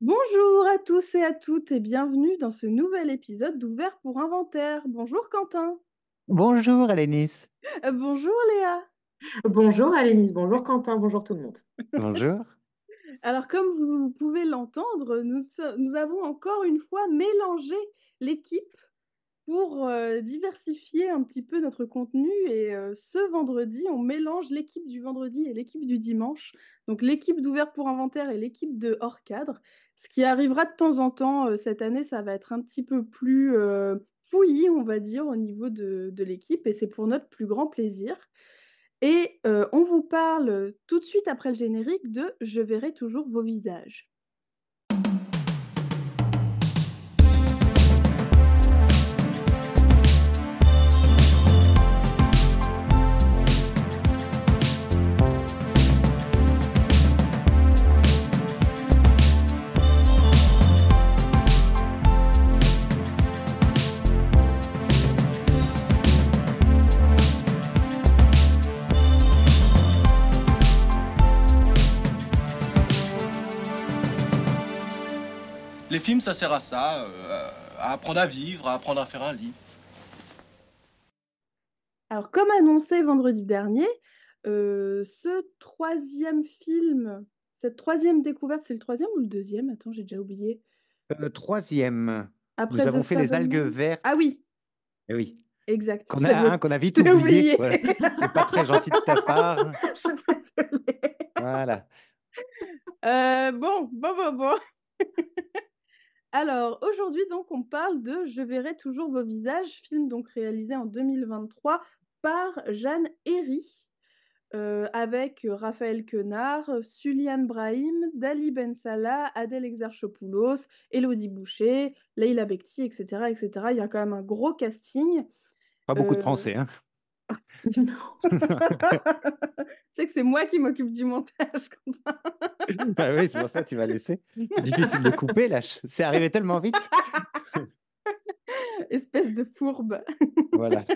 Bonjour à tous et à toutes et bienvenue dans ce nouvel épisode d'Ouvert pour Inventaire. Bonjour Quentin. Bonjour Alénis. Euh, bonjour Léa. Bonjour Alénis, bonjour Quentin, bonjour tout le monde. Bonjour. Alors comme vous pouvez l'entendre, nous, nous avons encore une fois mélangé l'équipe pour euh, diversifier un petit peu notre contenu. Et euh, ce vendredi, on mélange l'équipe du vendredi et l'équipe du dimanche. Donc l'équipe d'ouvert pour inventaire et l'équipe de hors cadre. Ce qui arrivera de temps en temps euh, cette année, ça va être un petit peu plus fouillis, on va dire, au niveau de, de l'équipe. Et c'est pour notre plus grand plaisir. Et on vous parle tout de suite après le générique de Je verrai toujours vos visages. Les films, ça sert à ça, euh, à apprendre à vivre, à apprendre à faire un lit. Alors, comme annoncé vendredi dernier, euh, ce troisième film, cette troisième découverte, c'est le troisième ou le deuxième? Attends, j'ai déjà oublié. Le troisième. Après Nous avons fait les algues vertes. Ah oui. Eh oui. Exact. Qu'on a, qu'on a vite oublié. C'est pas très gentil de ta part. Je suis désolée. Voilà. Euh, bon, bon, bon, bon. Alors, aujourd'hui, donc, on parle de Je verrai toujours vos visages, film donc réalisé en 2023 par Jeanne Herry, euh, avec Raphaël Quenard, Suliane Brahim, Dali Ben Salah, Adèle Exarchopoulos, Elodie Boucher, Leila Bekti, etc., etc. Il y a quand même un gros casting. Pas beaucoup de euh, français, hein sais que c'est moi qui m'occupe du montage, Quentin. bah oui, c'est pour ça que tu vas laisser. difficile de couper, là. C'est arrivé tellement vite. Espèce de fourbe. voilà.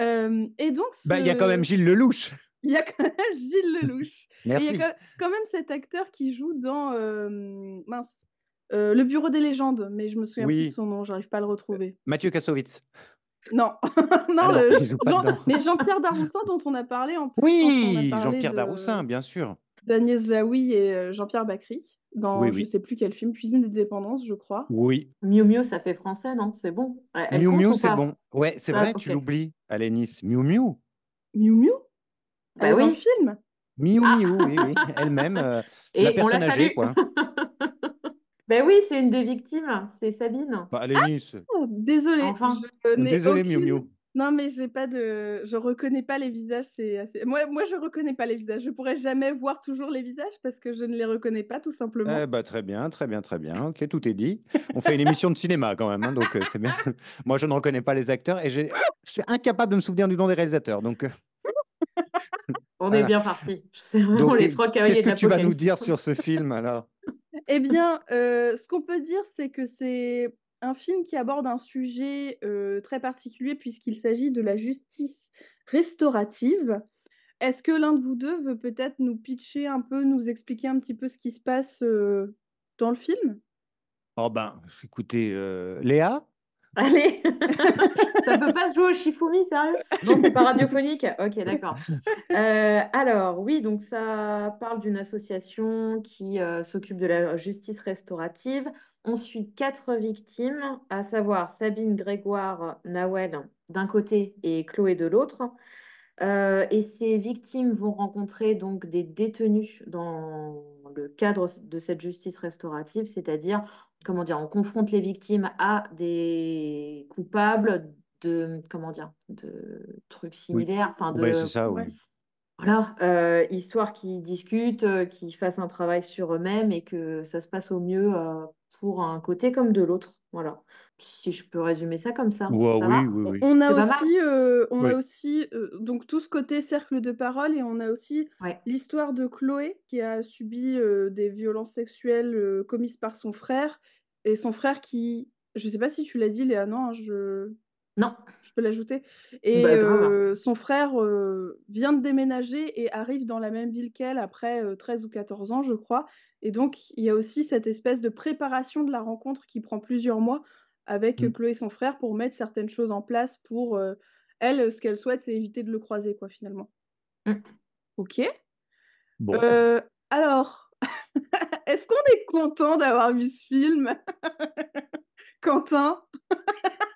Euh, et donc, bah, il y a quand même Gilles Lelouch. Il y a quand même Gilles Lelouch. Merci. il y a quand même cet acteur qui joue dans euh, mince, euh, Le Bureau des légendes, mais je me souviens plus de son nom, j'arrive pas à le retrouver. Mathieu Kassovitz. Non, non mais Jean-Pierre Daroussin dont on a parlé en plus. Oui, Jean-Pierre Daroussin, bien sûr. D'agnès Jaoui et euh, Jean-Pierre Bacry dans je ne sais plus quel film, Cuisine des dépendances, je crois. Oui. Miu Miu, ça fait français, non? C'est bon. Miu Miu, c'est bon. Ouais, c'est vrai, tu l'oublies. Allez, Nice. Miu Miu? Miu Miu? Bah oui. Dans le film? Miu ah. Miu, oui, oui. Elle-même, euh, la personne âgée, quoi. Ben oui, c'est une des victimes, c'est Sabine. Bah, Nice. Ah, désolée. Enfin. Désolée, Miu Miu. Non, mais j'ai pas de, je reconnais pas les visages. C'est assez... moi, moi, je reconnais pas les visages. Je pourrais jamais voir toujours les visages parce que je ne les reconnais pas, tout simplement. Eh bah, très bien, très bien, très bien. Ok, tout est dit. On fait une émission de cinéma quand même, hein, donc euh, c'est bien. moi, je ne reconnais pas les acteurs et je suis incapable de me souvenir du nom des réalisateurs, donc. Euh. On est bien parti. C'est vraiment les trois Qu'est-ce que tu vas nous dire sur ce film alors? Eh bien, euh, ce qu'on peut dire, c'est que c'est un film qui aborde un sujet euh, très particulier puisqu'il s'agit de la justice restaurative. Est-ce que l'un de vous deux veut peut-être nous pitcher un peu, nous expliquer un petit peu ce qui se passe euh, dans le film? Oh ben, écoutez, Léa? Allez Ça peut pas se jouer au Shifumi, sérieux? Non, c'est pas radiophonique Ok, d'accord. Euh, alors, oui, donc ça parle d'une association qui euh, s'occupe de la justice restaurative. On suit quatre victimes, à savoir Sabine Grégoire Nawel d'un côté et Chloé de l'autre. Euh, et ces victimes vont rencontrer donc des détenus dans le cadre de cette justice restaurative, c'est-à-dire comment dire, on confronte les victimes à des coupables de, comment dire, de trucs similaires. Enfin, de, c'est ça, oui. Voilà, euh, histoire qu'ils discutent, euh, qu'ils fassent un travail sur eux-mêmes et que ça se passe au mieux euh, pour un côté comme de l'autre. Voilà si je peux résumer ça comme ça. oui, oui, oui. On a aussi, on a aussi donc tout ce côté cercle de parole et on a aussi l'histoire de Chloé qui a subi des violences sexuelles commises par son frère et son frère qui, je sais pas si tu l'as dit Léa, non, hein, je Non. Je peux l'ajouter. Et Bah, euh, son frère euh, vient de déménager et arrive dans la même ville qu'elle après euh, 13 ou 14 ans, je crois. Et donc, il y a aussi cette espèce de préparation de la rencontre qui prend plusieurs mois avec euh, Mm. Chloé et son frère pour mettre certaines choses en place pour euh, elle, ce qu'elle souhaite, c'est éviter de le croiser, quoi, finalement. Mm. Ok. Bon. Alors, est-ce qu'on est content d'avoir vu ce film? Quentin?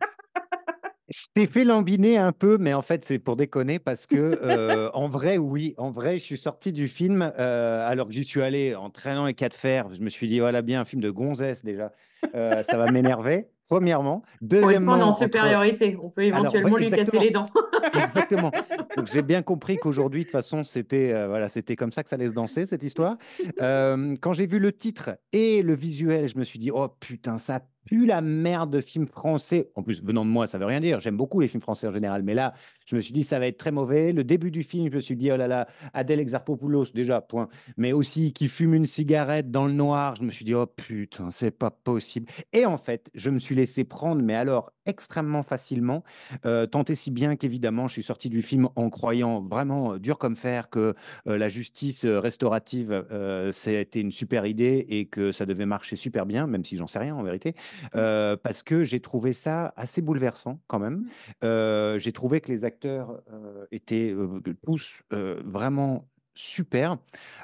t'ai fait lambiner un peu, mais en fait, c'est pour déconner parce que, euh, en vrai, oui, en vrai, je suis sorti du film euh, alors que j'y suis allé en traînant les quatre fers. Je me suis dit, voilà, bien un film de gonzesse déjà, Euh, ça va m'énerver. Premièrement, fois, on deuxièmement, en entre- supériorité. On peut Alors, éventuellement ouais, lui casser les dents. Exactement. Donc j'ai bien compris qu'aujourd'hui, de toute façon, c'était voilà, c'était comme ça que ça allait se danser cette histoire. Quand j'ai vu le titre et le visuel, je me suis dit oh putain, ça pue la merde de film français. En plus, venant de moi, ça veut rien dire. J'aime beaucoup les films français en général, mais là, je me suis dit ça va être très mauvais. Le début du film, je me suis dit oh là là, Adèle Exarchopoulos déjà point, mais aussi qui fume une cigarette dans le noir. Je me suis dit oh putain, c'est pas possible. Et en fait, je me suis laissé prendre, mais alors extrêmement facilement. Euh, tant et si bien qu'évidemment, je suis sorti du film en croyant vraiment euh, dur comme fer que euh, la justice euh, restaurative, c'était une super idée et que ça devait marcher super bien, même si j'en sais rien en vérité, euh, parce que j'ai trouvé ça assez bouleversant quand même. Euh, j'ai trouvé que les acteurs étaient tous vraiment super.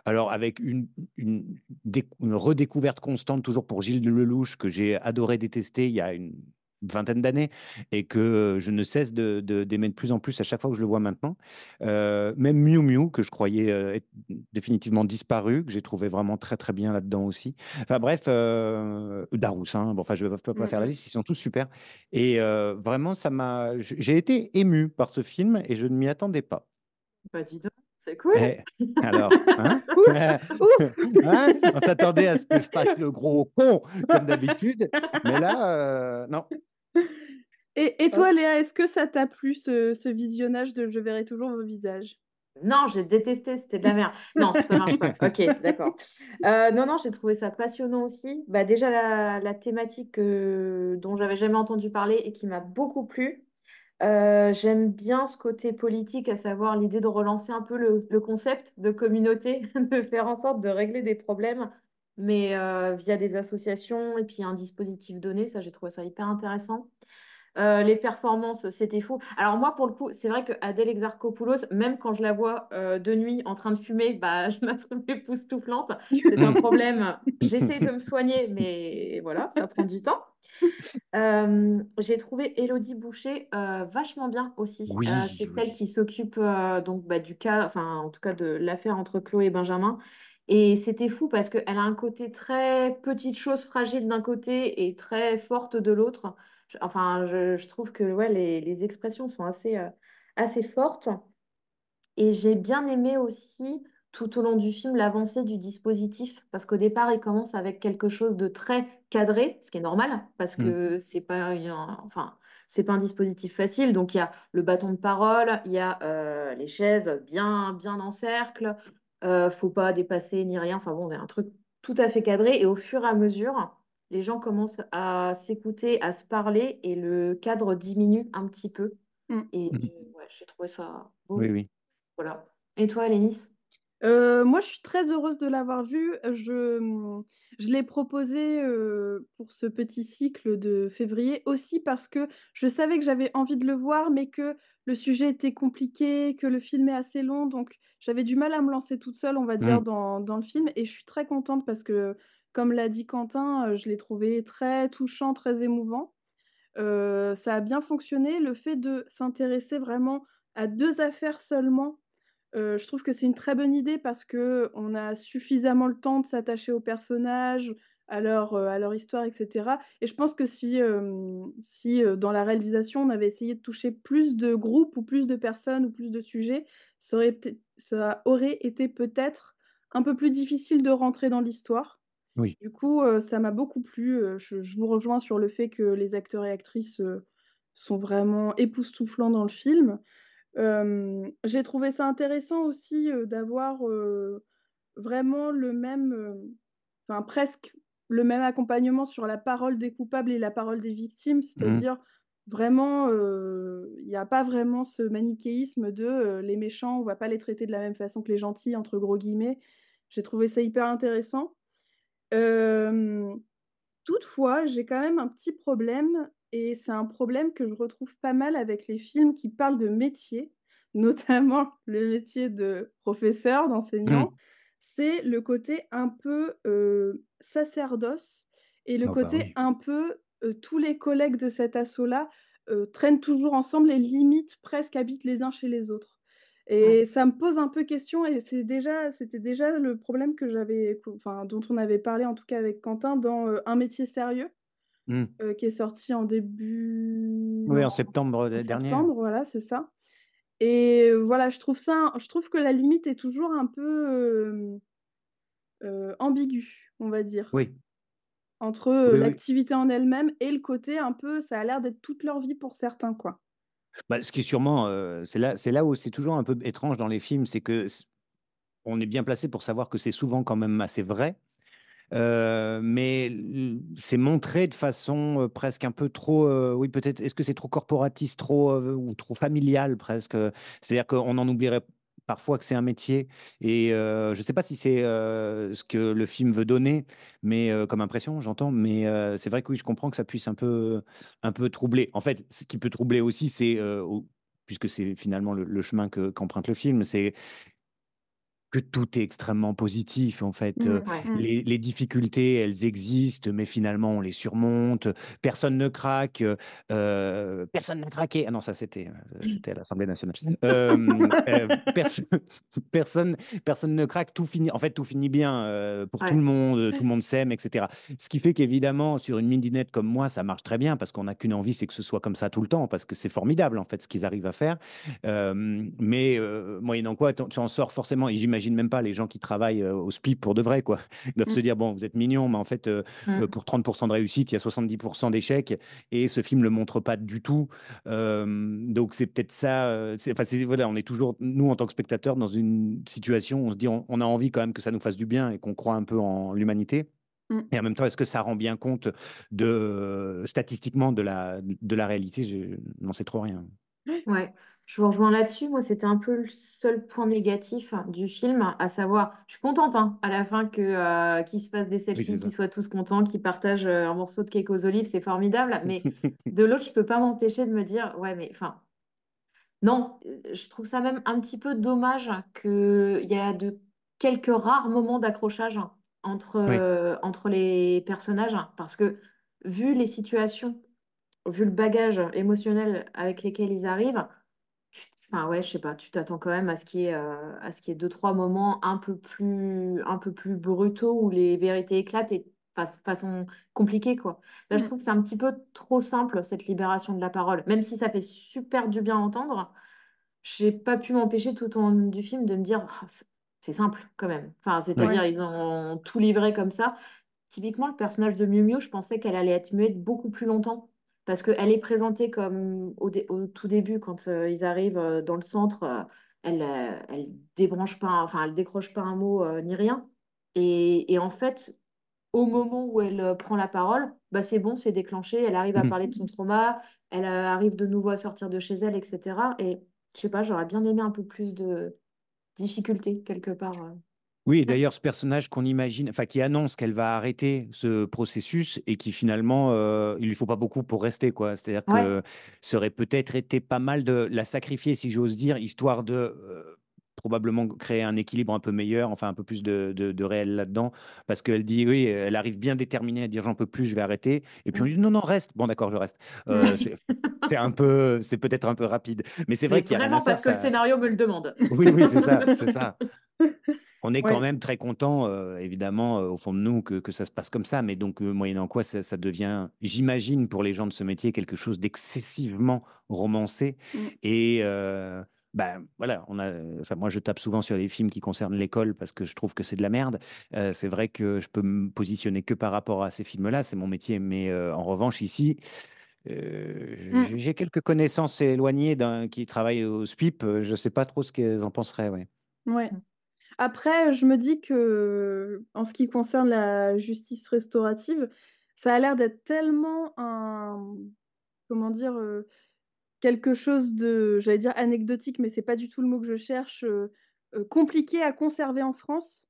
Alors, avec une, une redécouverte constante, toujours pour Gilles Lelouch, que j'ai adoré détester il y a une vingtaine d'années et que je ne cesse de, de- d'aimer de plus en plus à chaque fois que je le vois maintenant. Euh, même Miu Miu, que je croyais euh, être définitivement disparu, que j'ai trouvé vraiment très très bien là-dedans aussi. Enfin bref, euh, Daroussin, bon, enfin je ne vais pas, faire la Mhm. liste, ils sont tous super. Et vraiment, ça m'a, j'ai été ému par ce film et je ne m'y attendais pas. Bah, dis donc, c'est cool. Eh, alors, hein? Hein? On s'attendait à ce que je fasse le gros con, comme d'habitude. Mais là, euh, non. Et, et toi, Léa, est-ce que ça t'a plu ce, ce visionnage de Je verrai toujours vos visages? Non, j'ai détesté, c'était de la merde. Non, ça marche pas. Ok, d'accord. Euh, non, non, j'ai trouvé ça passionnant aussi. Bah, déjà, la, la thématique euh, dont j'avais jamais entendu parler et qui m'a beaucoup plu. Euh, j'aime bien ce côté politique, à savoir l'idée de relancer un peu le, le concept de communauté, de faire en sorte de régler des problèmes, mais euh, via des associations et puis un dispositif donné. Ça, j'ai trouvé ça hyper intéressant. Euh, les performances, c'était fou. Alors moi, pour le coup, c'est vrai que Adèle Exarchopoulos, même quand je la vois euh, de nuit en train de fumer, bah, je trouve époustouflante. C'est un problème. J'essaie de me soigner, mais voilà, ça prend du temps. Euh, j'ai trouvé Élodie Boucher vachement bien aussi. Oui, c'est oui. celle qui s'occupe donc bah, du cas, enfin en tout cas de l'affaire entre Chloé et Benjamin. Et c'était fou parce qu'elle a un côté très petite chose fragile d'un côté et très forte de l'autre. Enfin, je, je trouve que ouais, les, les expressions sont assez, euh, assez fortes. Et j'ai bien aimé aussi tout au long du film l'avancée du dispositif parce qu'au départ, il commence avec quelque chose de très cadré, ce qui est normal parce Mm. que c'est pas un, enfin, c'est pas un dispositif facile. Donc il y a le bâton de parole, il y a euh, les chaises bien bien en cercle, euh, faut pas dépasser ni rien. Enfin bon, il y a un truc tout à fait cadré et au fur et à mesure, les gens commencent à s'écouter, à se parler et le cadre diminue un petit peu. Mm. Et Mhm. ouais, j'ai trouvé ça beau. Oui, oui. Voilà. Et toi, Lénis? Euh, moi, je suis très heureuse de l'avoir vu. Je, je l'ai proposé euh, pour ce petit cycle de février aussi parce que je savais que j'avais envie de le voir, mais que le sujet était compliqué, que le film est assez long, donc j'avais du mal à me lancer toute seule, on va dire, Mm. dans, dans le film. Et je suis très contente parce que, comme l'a dit Quentin, euh, je l'ai trouvé très touchant, très émouvant. Euh, ça a bien fonctionné. Le fait de s'intéresser vraiment à deux affaires seulement, euh, je trouve que c'est une très bonne idée parce que on a suffisamment le temps de s'attacher aux personnages, à leur, euh, à leur histoire, etc. Et je pense que si, euh, si euh, dans la réalisation, on avait essayé de toucher plus de groupes ou plus de personnes ou plus de sujets, ça aurait, peut-être- ça aurait été peut-être un peu plus difficile de rentrer dans l'histoire. Oui. Du coup, euh, ça m'a beaucoup plu. Je, je vous rejoins sur le fait que les acteurs et actrices sont vraiment époustouflants dans le film. J'ai trouvé ça intéressant aussi d'avoir vraiment le même, enfin presque le même accompagnement sur la parole des coupables et la parole des victimes, c'est-à-dire vraiment, il n'y a pas vraiment ce manichéisme de les méchants, on va pas les traiter de la même façon que les gentils, entre gros guillemets. J'ai trouvé ça hyper intéressant. toutefois, j'ai quand même un petit problème, et c'est un problème que je retrouve pas mal avec les films qui parlent de métier, notamment le métier de professeur, d'enseignant. Mmh. C'est le côté un peu sacerdoce et le ah bah côté un peu tous les collègues de cet assaut-là traînent toujours ensemble et limite presque habitent les uns chez les autres. Et ça me pose un peu question et c'est déjà, c'était déjà le problème que j'avais, enfin, dont on avait parlé en tout cas avec Quentin dans Un métier sérieux, mmh. qui est sorti en début. Oui, en septembre dernier. Septembre, voilà, c'est ça. Et voilà, je trouve ça, je trouve que la limite est toujours un peu ambiguë, on va dire. Oui entre l'activité en elle-même et le côté un peu, ça a l'air d'être toute leur vie pour certains, quoi. Bah, ce qui est sûrement, c'est là, c'est là où c'est toujours un peu étrange dans les films, c'est que on est bien placé pour savoir que c'est souvent quand même assez vrai, mais c'est montré de façon presque un peu trop, oui peut-être, est-ce que c'est trop corporatiste, trop ou trop familial presque? C'est-à-dire qu'on en oublierait parfois que c'est un métier. Et je ne sais pas si c'est ce que le film veut donner, mais comme impression, j'entends. Mais c'est vrai que oui, je comprends que ça puisse un peu, un peu troubler. En fait, ce qui peut troubler aussi, c'est puisque c'est finalement le, chemin qu'emprunte le film, c'est que tout est extrêmement positif en fait. Mmh, mmh. les, difficultés, elles existent, mais finalement on les surmonte. Personne ne craque. personne n'a craqué. Ah non, ça c'était c'était à l'Assemblée nationale. personne personne ne craque. Tout finit. En fait, tout finit bien pour tout le monde. Tout le monde s'aime, etc. Ce qui fait qu'évidemment sur une midinette comme moi, ça marche très bien parce qu'on n'a qu'une envie, c'est que ce soit comme ça tout le temps, parce que c'est formidable en fait ce qu'ils arrivent à faire. mais moyennant quoi, tu en sors forcément. Et j'imagine j'imagine même pas les gens qui travaillent au SPIP pour de vrai. Quoi. Ils doivent se mmh. dire bon, vous êtes mignon, mais en fait, mmh. pour 30% de réussite, il y a 70% d'échecs et ce film le montre pas du tout. donc, c'est peut-être ça. Enfin, voilà, on est toujours, nous, en tant que spectateurs, dans une situation où on se dit on, a envie quand même que ça nous fasse du bien et qu'on croit un peu en l'humanité. Mmh. Et en même temps, est-ce que ça rend bien compte de statistiquement de la, de la réalité? Je n'en sais trop rien. Ouais. Je vous rejoins là-dessus. Moi, c'était un peu le seul point négatif du film, à savoir, je suis contente hein, à la fin que euh, qu'il se fasse des selfies, qu'ils soient tous contents, qu'ils partagent euh, un morceau de cake aux olives, c'est formidable. Mais de l'autre, je peux pas m'empêcher de me dire, ouais, mais enfin, non, euh, je trouve ça même un petit peu dommage qu'il y a de quelques rares moments d'accrochage entre, entre les personnages, parce que vu les situations, vu le bagage émotionnel avec lesquels ils arrivent, Enfin ouais, je sais pas, tu t'attends quand même à ce qu'il y ait, euh, à ce qu'il y ait deux, trois moments un peu plus, un peu plus brutaux où les vérités éclatent et de façon compliquée, quoi. Là, je mm. trouve que c'est un petit peu trop simple, cette libération de la parole. Même si ça fait super du bien à entendre, j'ai pas pu m'empêcher tout au long du film de me dire, ah, c'est simple quand même. Enfin, c'est-à-dire, ils ont tout livré comme ça. Typiquement, le personnage de Miu Miu, je pensais qu'elle allait être muette beaucoup plus longtemps parce qu'elle est présentée comme au, tout début, quand euh, ils arrivent euh, dans le centre, euh, elle, elle débranche pas, enfin, elle décroche pas un mot ni rien. Et, en fait, au moment où elle prend la parole, bah, c'est bon, c'est déclenché, elle arrive à mmh. parler de son trauma, elle arrive de nouveau à sortir de chez elle, etc. Et je sais pas, j'aurais bien aimé un peu plus de difficulté quelque part. Oui, d'ailleurs, ce personnage qu'on imagine, enfin, qui annonce qu'elle va arrêter ce processus et qui finalement, euh, il lui faut pas beaucoup pour rester, quoi. C'est-à-dire que ça aurait peut-être été pas mal de la sacrifier, si j'ose dire, histoire de euh, probablement créer un équilibre un peu meilleur, enfin un peu plus de, de, réel là-dedans, parce qu'elle dit, oui, elle arrive bien déterminée à dire j'en peux plus, je vais arrêter. Et puis on lui dit non, non, reste. Bon, d'accord, je reste. Euh, c'est un peu, c'est peut-être un peu rapide, mais c'est vrai qu'il y a vraiment parce que le scénario me le demande. Oui, oui, c'est ça, c'est ça. On est quand même très content, euh, évidemment, euh, au fond de nous, que, ça se passe comme ça. Mais donc, euh, moyennant quoi, ça, devient, j'imagine, pour les gens de ce métier, quelque chose d'excessivement romancé. Mmh. Et ben voilà, on a, moi, je tape souvent sur les films qui concernent l'école parce que je trouve que c'est de la merde. c'est vrai que je peux me positionner que par rapport à ces films-là, c'est mon métier. Mais en revanche, ici, mmh. j'ai quelques connaissances éloignées qui travaillent au SPIP. Je ne sais pas trop ce qu'elles en penseraient. Ouais. Ouais. Après, je me dis que, en ce qui concerne la justice restaurative, ça a l'air d'être tellement un comment dire, quelque chose de, j'allais dire anecdotique, mais c'est pas du tout le mot que je cherche, compliqué à conserver en France.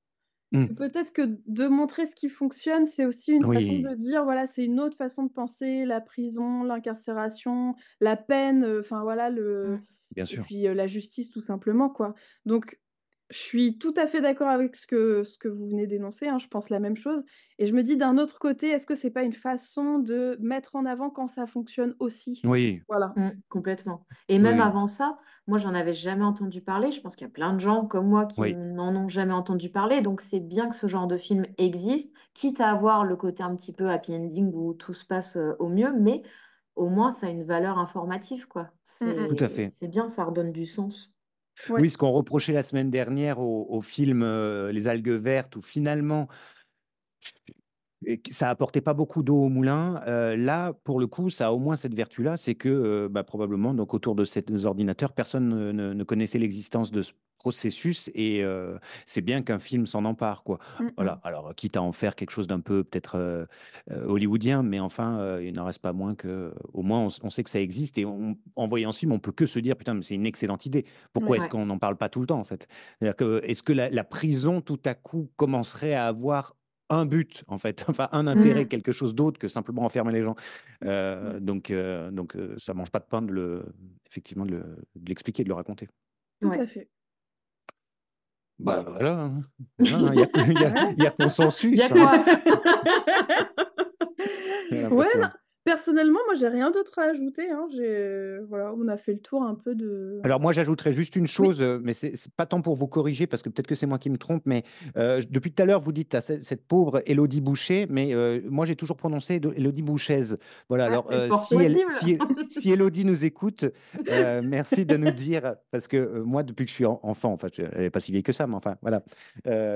Mmh. Peut-être que de montrer ce qui fonctionne, c'est aussi une façon de dire, voilà, c'est une autre façon de penser la prison, l'incarcération, la peine, enfin voilà le Mmh. Bien et sûr. puis, la justice tout simplement, quoi. Donc je suis tout à fait d'accord avec ce que ce que vous venez d'énoncer, hein, je pense la même chose et je me dis d'un autre côté, est-ce que c'est pas une façon de mettre en avant quand ça fonctionne aussi? Oui. Voilà. Mmh, complètement et même oui. avant ça, moi j'en avais jamais entendu parler. Je pense qu'il y a plein de gens comme moi qui Oui. n'en ont jamais entendu parler, donc c'est bien que ce genre de film existe, quitte à avoir le côté un petit peu happy ending où tout se passe, heu, au mieux, mais au moins ça a une valeur informative, quoi. Mmh mh. Tout à fait. c'est bien, ça redonne du sens. Ouais. Oui, ce qu'on reprochait la semaine dernière au au film, heu, Les algues vertes où finalement et que ça apportait pas beaucoup d'eau au moulin, là, pour le coup, ça a au moins cette vertu-là, c'est que, bah, probablement donc autour de ces ordinateurs, personne ne ne ne connaissait l'existence de ce processus et c'est bien qu'un film s'en empare, quoi. Mmh Voilà, mh. alors quitte à en faire quelque chose d'un peu peut-être, hollywoodien, mais enfin, il n'en reste pas moins qu'au moins on sait que ça existe et on en voyant ce film, on peut que se dire: «Putain, mais c'est une excellente idée». Pourquoi Ouais. est-ce qu'on n'en parle pas tout le temps, en fait? C'est-à-dire que, est-ce que la la prison, tout à coup, commencerait à avoir un but, en fait, enfin un intérêt, Mmh. quelque chose d'autre que simplement enfermer les gens? Mmh. Heu, donc heu donc heu, ça mange pas de pain de le effectivement de le de l'expliquer, de le raconter. Tout Ouais. à fait. Bah, voilà, hein. Voilà, hein, il y a il y a il y a Il y a consensus, hein. Ouais. Personnellement, moi, j'ai rien d'autre à ajouter, hein. Voilà, on a fait le tour un peu de Alors moi, j'ajouterais juste une oui. chose, heu, mais c'est pas tant pour vous corriger parce que peut-être que c'est moi qui me trompe, mais heu, j depuis tout à l'heure, vous dites à ce cette pauvre Élodie Boucher, mais heu, moi, j'ai toujours prononcé de Élodie Bouchaise. Voilà, Ah, alors, si elle si si Élodie nous écoute, merci de nous dire parce que, moi, depuis que je suis en enfant, enfin, elle est pas si vieille que ça, mais enfin, voilà,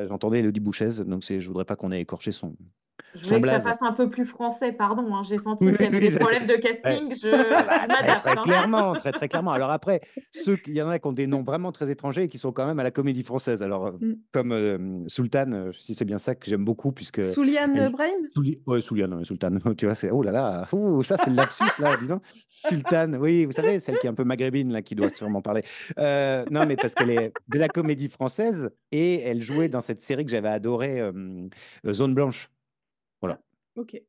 j'entendais Élodie Bouchaise, donc je voudrais pas qu'on ait écorché son Je voulais que ça fasse un peu plus français, pardon, hein. J'ai senti Oui, qu'il y avait oui, des problèmes de Ouais. casting, je très, hein. clairement, très, très clairement. Alors après, ceux il y en a qui ont des noms vraiment très étrangers et qui sont quand même à la Comédie Française. Alors, heu, Mmh. comme, hem, Soultane, heu, si c'est bien ça que j'aime beaucoup puisque Souliane, Brahim? Souli ouais, Souliane, Soultane, tu vois? C'est oh là là, ouh, ça c'est le lapsus là, dis donc. Sultane, oui, vous savez, celle qui est un peu maghrébine là, qui doit sûrement parler. Heu, non, mais parce qu'elle est de la Comédie Française et elle jouait dans cette série que j'avais adorée, Zone Blanche. Voilà. OK.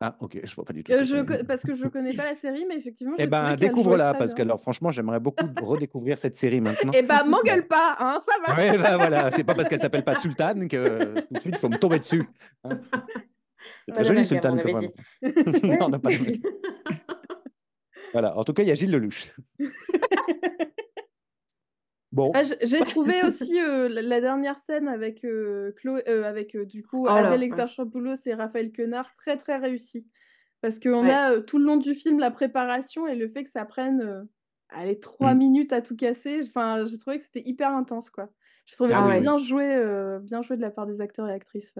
Ah OK, je vois pas du tout que je co parce que je connais pas la série, mais effectivement, Eh ben, découvre-la parce bien. qu'alors franchement, j'aimerais beaucoup redécouvrir cette série maintenant. Eh Heu m'engueule pas, hein, ça va? ouais, bah, voilà, c'est pas parce qu'elle s'appelle pas Sultane que tout de suite, il faut me tomber dessus, hein. C'est Pas très joli on Sultane prénom. dit. Non, non, pas d'amalgame. Voilà, en tout cas, il y a Gilles Lelouch. Bon. Ah, j'ai trouvé aussi, heu, la la dernière scène avec, heu, Chlo heu, avec, heu, du coup, Oh Adèle ouais. Exarchopoulos et Raphaël Quenard, très, très réussi. Parce qu'on Ouais. a, tout le long du film, la préparation et le fait que ça prenne, allez 3 Mmh. minutes à tout casser, enfin, j'ai trouvé que c'était hyper intense, quoi. J'ai trouvé Ah ça ouais. bien joué, bien joué de la part des acteurs et actrices.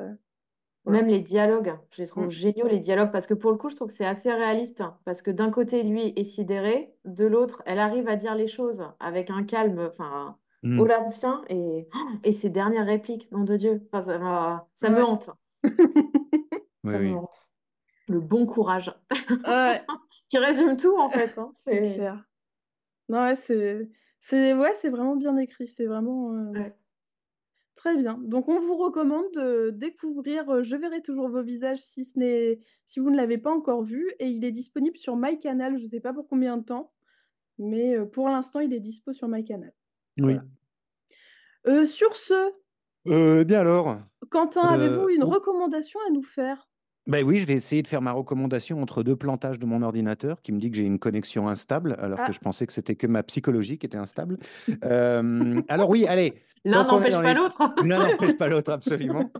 Même les dialogues, je les trouve Mmh. géniaux les dialogues parce que pour le coup, je trouve que c'est assez réaliste. Parce que d'un côté, lui est sidéré, de l'autre, elle arrive à dire les choses avec un calme, enfin, Mmh. olympien et et ses dernières répliques, nom de Dieu, enfin ça m'a ça me hante. Oui, Ça me oui. hante. Le bon courage. Ouais. Qui résume tout en fait, hein, C'est c'est clair. Non, ouais, c'est c'est ouais, c'est vraiment bien écrit, c'est vraiment, Ouais. Très bien. Donc on vous recommande de découvrir, heu, Je verrai toujours vos visages si ce n'est si vous ne l'avez pas encore vu et il est disponible sur MyCanal, je sais pas pour combien de temps, mais heu, pour l'instant, il est dispo sur MyCanal. Oui. Voilà. Heu, sur ce Heu, eh bien alors, Quentin, avez-vous heu, une recommandation à nous faire? Beh, oui, je vais essayer de faire ma recommandation entre 2 plantages de mon ordinateur qui me dit que j'ai une connexion instable, alors que Ah. je pensais que c'était que ma psychologie qui était instable. Hem, alors oui, allez, L'un n'empêche pas les l'autre. l'un n'empêche pas l'autre, absolument.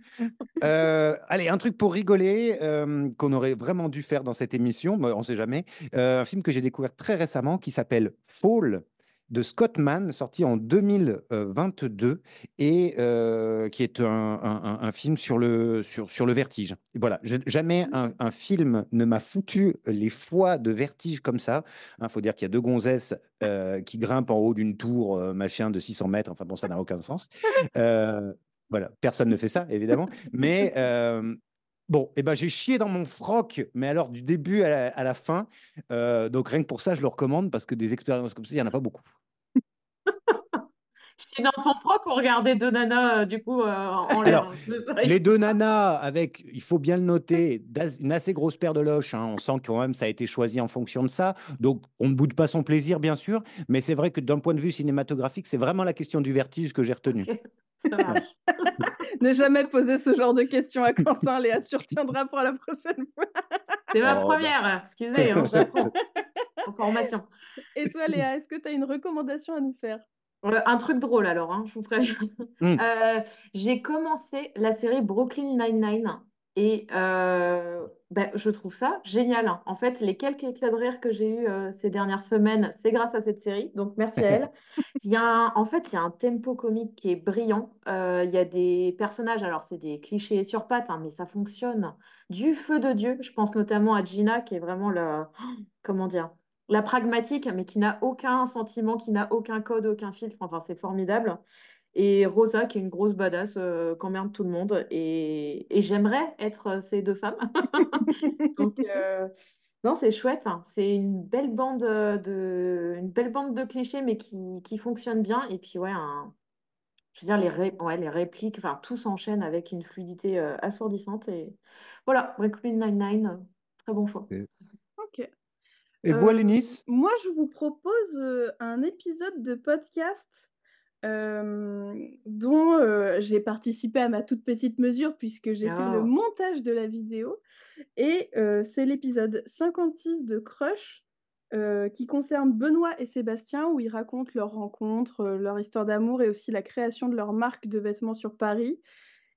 Heu, allez, un truc pour rigoler, hem, qu'on aurait vraiment dû faire dans cette émission, mais on sait jamais. Un film que j'ai découvert très récemment qui s'appelle Fall de Scott Mann, sorti en 2022 et heu, qui est un un un un film sur le sur sur le vertige. Voilà, je jamais un un film ne m'a foutu les foies de vertige comme ça. Hein, faut dire qu'il y a 2 gonzesses, heu, qui grimpent en haut d'une tour, heu, machin de 600 mètres. Enfin bon, ça n'a aucun sens. Voilà, personne ne fait ça évidemment, mais Bon, eh ben, j'ai chié dans mon froc, mais alors du début à la, fin. Euh, donc rien que pour ça, je le recommande parce que des expériences comme ça, il n'y en a pas beaucoup. J'étais dans son froc, on regardait deux nanas, euh, du coup, euh, en Alors, l'air. Les deux nanas, avec, il faut bien le noter, une assez grosse paire de loches. hein. On sent que quand même ça a été choisi en fonction de ça. Donc, on ne boude pas son plaisir, bien sûr. Mais c'est vrai que d'un point de vue cinématographique, c'est vraiment la question du vertige que j'ai retenue. Ok, ça marche. Ne jamais poser ce genre de questions à Quentin, Léa, tu retiendras pour la prochaine fois. C'est ma Oh, bah. première, excusez, hein, j'apprends. En formation. Et toi, Léa, est-ce que tu as une recommandation à nous faire? Euh, un truc drôle alors, hein, je vous préviens. Hmm. Euh, j'ai commencé la série Brooklyn Nine-Nine et euh, ben, je trouve ça génial. En fait, les quelques éclats de rire que j'ai eus ces dernières semaines, c'est grâce à cette série. Donc, merci à elle. Il y a un- en fait, il y a un tempo comique qui est brillant. Il y a des personnages, alors c'est des clichés sur pattes, hein, mais ça fonctionne du feu de Dieu. Je pense notamment à Gina, qui est vraiment la, comment dire, la pragmatique, mais qui n'a aucun sentiment, qui n'a aucun code, aucun filtre. Enfin, c'est formidable. Et Rosa, qui est une grosse badass, euh, qu'emmerde tout le monde. Et, j'aimerais être ces deux femmes. Donc, euh, non, c'est chouette. hein. C'est une belle bande euh, de, belle bande de clichés, mais qui, qui fonctionne bien. Et puis, ouais, je veux dire, les, répliques, enfin, tout s'enchaîne avec une fluidité euh, assourdissante. Et voilà, Brooklyn Nine-Nine, euh, très bon choix. Et vous, Euh, Alénis? Moi, je vous propose euh, un épisode de podcast euh, dont euh, j'ai participé à ma toute petite mesure puisque j'ai fait le Oh. montage de la vidéo. Et euh, c'est l'épisode 56 de Crush euh, qui concerne Benoît et Sébastien où ils racontent leur rencontre, euh, leur histoire d'amour et aussi la création de leur marque de vêtements sur Paris.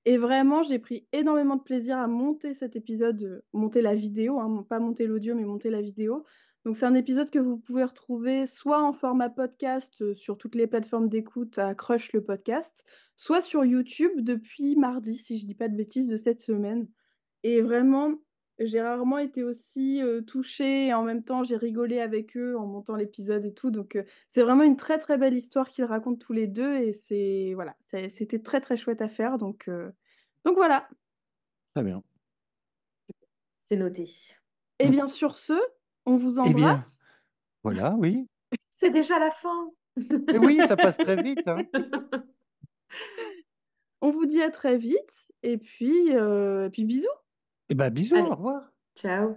Et vraiment, j'ai pris énormément de plaisir à monter cet épisode, euh, monter la vidéo, hein, pas monter l'audio, mais monter la vidéo. Donc c'est un épisode que vous pouvez retrouver soit en format podcast sur toutes les plateformes d'écoute à Crush le podcast, soit sur YouTube depuis mardi, si je dis pas de bêtises, de cette semaine. Et vraiment, j'ai rarement été aussi euh, touchée et en même temps j'ai rigolé avec eux en montant l'épisode et tout. Donc euh, c'est vraiment une très très belle histoire qu'ils racontent tous les deux et c'est voilà, c'était très très chouette à faire. Donc euh, donc voilà. Très bien. C'est noté. Et bien sur ce, on vous Eh bien. embrasse. Voilà, oui. C'est déjà la fin. Et oui, ça passe très vite. hein. On vous dit à très vite et puis euh, et puis bisous. Eh ben, bisous, Allez. au revoir. Ciao.